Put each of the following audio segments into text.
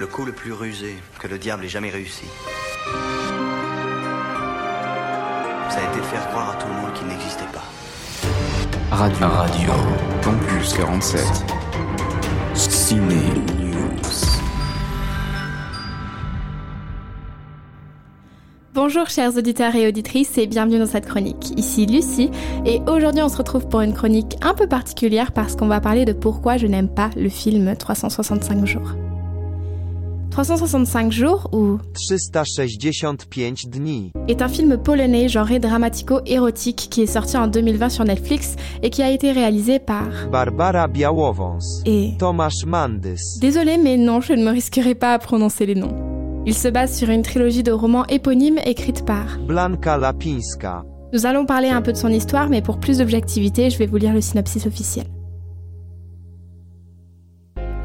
Le coup le plus rusé que le diable ait jamais réussi. Ça a été de faire croire à tout le monde qu'il n'existait pas. Radio. Radio. Campus 47. Ciné News. Bonjour chers auditeurs et auditrices et bienvenue dans cette chronique. Ici Lucie et aujourd'hui on se retrouve pour une chronique un peu particulière parce qu'on va parler de pourquoi je n'aime pas le film 365 jours. 365 jours ou 365 dni. est un film polonais genré dramatico-érotique qui est sorti en 2020 sur Netflix et qui a été réalisé par... Barbara Białowąs. Et... Tomasz Mandys. Désolé mais non, je ne me risquerai pas à prononcer les noms. Il se base sur une trilogie de romans éponymes écrite par... Blanka Lapińska. Nous allons parler un peu de son histoire mais pour plus d'objectivité, je vais vous lire le synopsis officiel.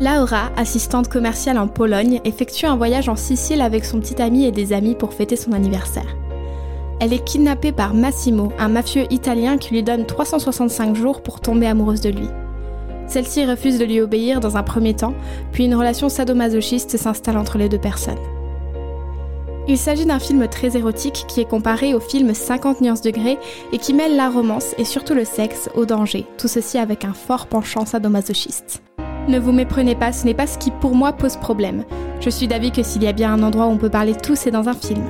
Laura, assistante commerciale en Pologne, effectue un voyage en Sicile avec son petit ami et des amis pour fêter son anniversaire. Elle est kidnappée par Massimo, un mafieux italien qui lui donne 365 jours pour tomber amoureuse de lui. Celle-ci refuse de lui obéir dans un premier temps, puis une relation sadomasochiste s'installe entre les deux personnes. Il s'agit d'un film très érotique qui est comparé au film 50 nuances degrés et qui mêle la romance et surtout le sexe au danger, tout ceci avec un fort penchant sadomasochiste. Ne vous méprenez pas, ce n'est pas ce qui pour moi pose problème. Je suis d'avis que s'il y a bien un endroit où on peut parler tout, c'est dans un film.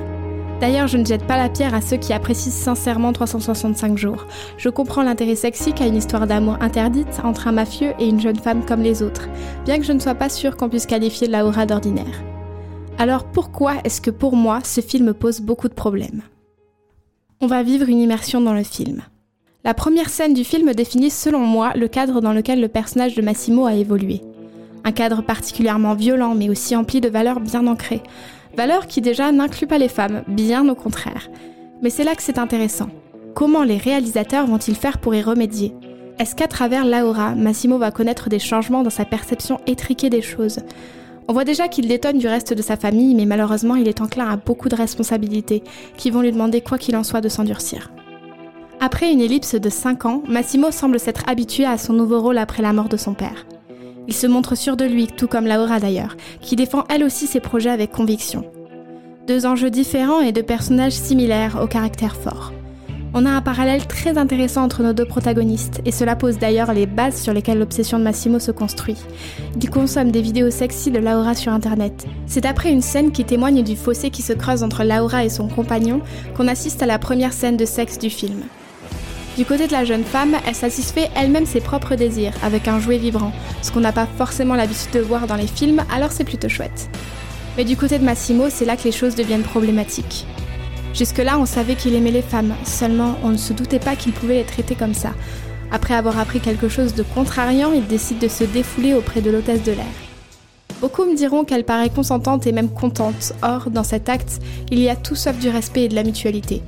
D'ailleurs, je ne jette pas la pierre à ceux qui apprécient sincèrement 365 jours. Je comprends l'intérêt sexy qu'a une histoire d'amour interdite entre un mafieux et une jeune femme comme les autres, bien que je ne sois pas sûre qu'on puisse qualifier Laura d'ordinaire. Alors pourquoi est-ce que pour moi ce film pose beaucoup de problèmes? On va vivre une immersion dans le film. La première scène du film définit selon moi le cadre dans lequel le personnage de Massimo a évolué. Un cadre particulièrement violent mais aussi empli de valeurs bien ancrées. Valeurs qui déjà n'incluent pas les femmes, bien au contraire. Mais c'est là que c'est intéressant. Comment les réalisateurs vont-ils faire pour y remédier? Est-ce qu'à travers Laura, Massimo va connaître des changements dans sa perception étriquée des choses? On voit déjà qu'il détonne du reste de sa famille, mais malheureusement il est enclin à beaucoup de responsabilités qui vont lui demander quoi qu'il en soit de s'endurcir. Après une ellipse de 5 ans, Massimo semble s'être habitué à son nouveau rôle après la mort de son père. Il se montre sûr de lui, tout comme Laura d'ailleurs, qui défend elle aussi ses projets avec conviction. Deux enjeux différents et deux personnages similaires au caractère fort. On a un parallèle très intéressant entre nos deux protagonistes, et cela pose d'ailleurs les bases sur lesquelles l'obsession de Massimo se construit. Il consomme des vidéos sexy de Laura sur internet. C'est après une scène qui témoigne du fossé qui se creuse entre Laura et son compagnon qu'on assiste à la première scène de sexe du film. Du côté de la jeune femme, elle satisfait elle-même ses propres désirs avec un jouet vibrant, ce qu'on n'a pas forcément l'habitude de voir dans les films, alors c'est plutôt chouette. Mais du côté de Massimo, c'est là que les choses deviennent problématiques. Jusque-là, on savait qu'il aimait les femmes, seulement on ne se doutait pas qu'il pouvait les traiter comme ça. Après avoir appris quelque chose de contrariant, il décide de se défouler auprès de l'hôtesse de l'air. Beaucoup me diront qu'elle paraît consentante et même contente, or, dans cet acte, il y a tout sauf du respect et de la mutualité.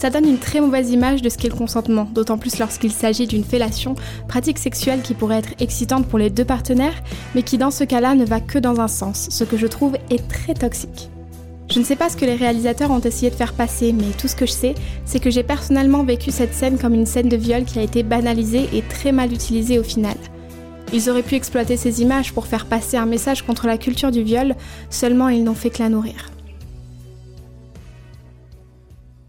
Ça donne une très mauvaise image de ce qu'est le consentement, d'autant plus lorsqu'il s'agit d'une fellation, pratique sexuelle qui pourrait être excitante pour les deux partenaires, mais qui dans ce cas-là ne va que dans un sens, ce que je trouve est très toxique. Je ne sais pas ce que les réalisateurs ont essayé de faire passer, mais tout ce que je sais, c'est que j'ai personnellement vécu cette scène comme une scène de viol qui a été banalisée et très mal utilisée au final. Ils auraient pu exploiter ces images pour faire passer un message contre la culture du viol, seulement ils n'ont fait que la nourrir.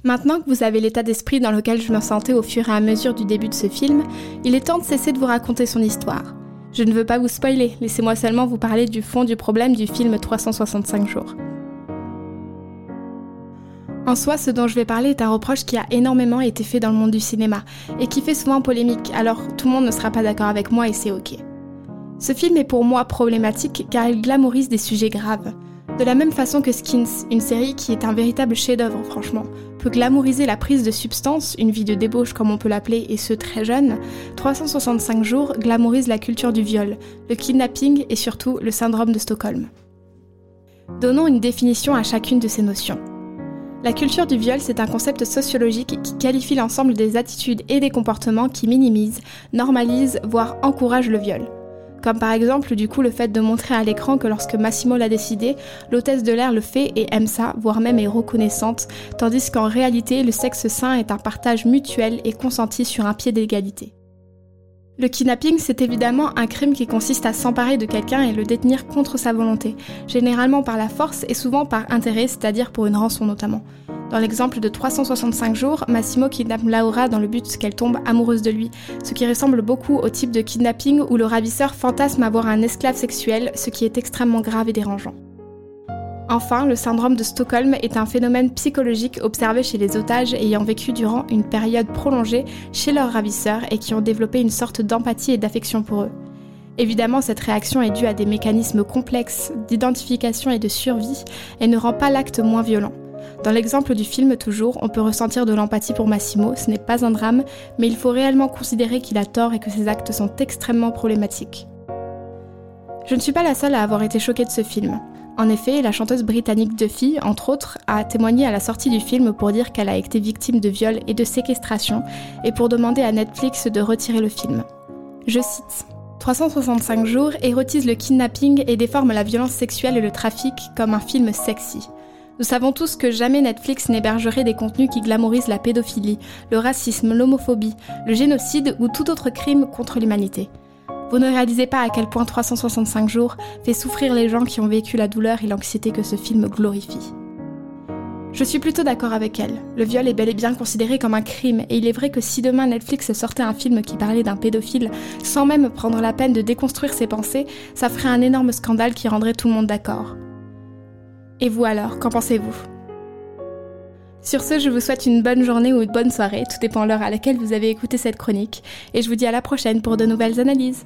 Maintenant que vous avez l'état d'esprit dans lequel je me sentais au fur et à mesure du début de ce film, il est temps de cesser de vous raconter son histoire. Je ne veux pas vous spoiler, laissez-moi seulement vous parler du fond du problème du film 365 jours. En soi, ce dont je vais parler est un reproche qui a énormément été fait dans le monde du cinéma et qui fait souvent polémique, alors tout le monde ne sera pas d'accord avec moi et c'est ok. Ce film est pour moi problématique car il glamourise des sujets graves. De la même façon que Skins, une série qui est un véritable chef-d'œuvre franchement, peut glamouriser la prise de substance, une vie de débauche comme on peut l'appeler, et ce très jeune, 365 jours glamourise la culture du viol, le kidnapping et surtout le syndrome de Stockholm. Donnons une définition à chacune de ces notions. La culture du viol, c'est un concept sociologique qui qualifie l'ensemble des attitudes et des comportements qui minimisent, normalisent, voire encouragent le viol. Comme par exemple du coup le fait de montrer à l'écran que lorsque Massimo l'a décidé, l'hôtesse de l'air le fait et aime ça, voire même est reconnaissante, tandis qu'en réalité le sexe sain est un partage mutuel et consenti sur un pied d'égalité. Le kidnapping, c'est évidemment un crime qui consiste à s'emparer de quelqu'un et le détenir contre sa volonté, généralement par la force et souvent par intérêt, c'est-à-dire pour une rançon notamment. Dans l'exemple de 365 jours, Massimo kidnappe Laura dans le but qu'elle tombe amoureuse de lui, ce qui ressemble beaucoup au type de kidnapping où le ravisseur fantasme avoir un esclave sexuel, ce qui est extrêmement grave et dérangeant. Enfin, le syndrome de Stockholm est un phénomène psychologique observé chez les otages ayant vécu durant une période prolongée chez leurs ravisseurs et qui ont développé une sorte d'empathie et d'affection pour eux. Évidemment, cette réaction est due à des mécanismes complexes d'identification et de survie et ne rend pas l'acte moins violent. Dans l'exemple du film toujours, on peut ressentir de l'empathie pour Massimo, ce n'est pas un drame, mais il faut réellement considérer qu'il a tort et que ses actes sont extrêmement problématiques. Je ne suis pas la seule à avoir été choquée de ce film. En effet, la chanteuse britannique Duffy, entre autres, a témoigné à la sortie du film pour dire qu'elle a été victime de viol et de séquestration et pour demander à Netflix de retirer le film. Je cite 365 jours érotise le kidnapping et déforme la violence sexuelle et le trafic comme un film sexy. Nous savons tous que jamais Netflix n'hébergerait des contenus qui glamourisent la pédophilie, le racisme, l'homophobie, le génocide ou tout autre crime contre l'humanité. Vous ne réalisez pas à quel point 365 jours fait souffrir les gens qui ont vécu la douleur et l'anxiété que ce film glorifie. Je suis plutôt d'accord avec elle. Le viol est bel et bien considéré comme un crime, et il est vrai que si demain Netflix sortait un film qui parlait d'un pédophile, sans même prendre la peine de déconstruire ses pensées, ça ferait un énorme scandale qui rendrait tout le monde d'accord. Et vous alors, qu'en pensez-vous? Sur ce, je vous souhaite une bonne journée ou une bonne soirée, tout dépend l'heure à laquelle vous avez écouté cette chronique, et je vous dis à la prochaine pour de nouvelles analyses.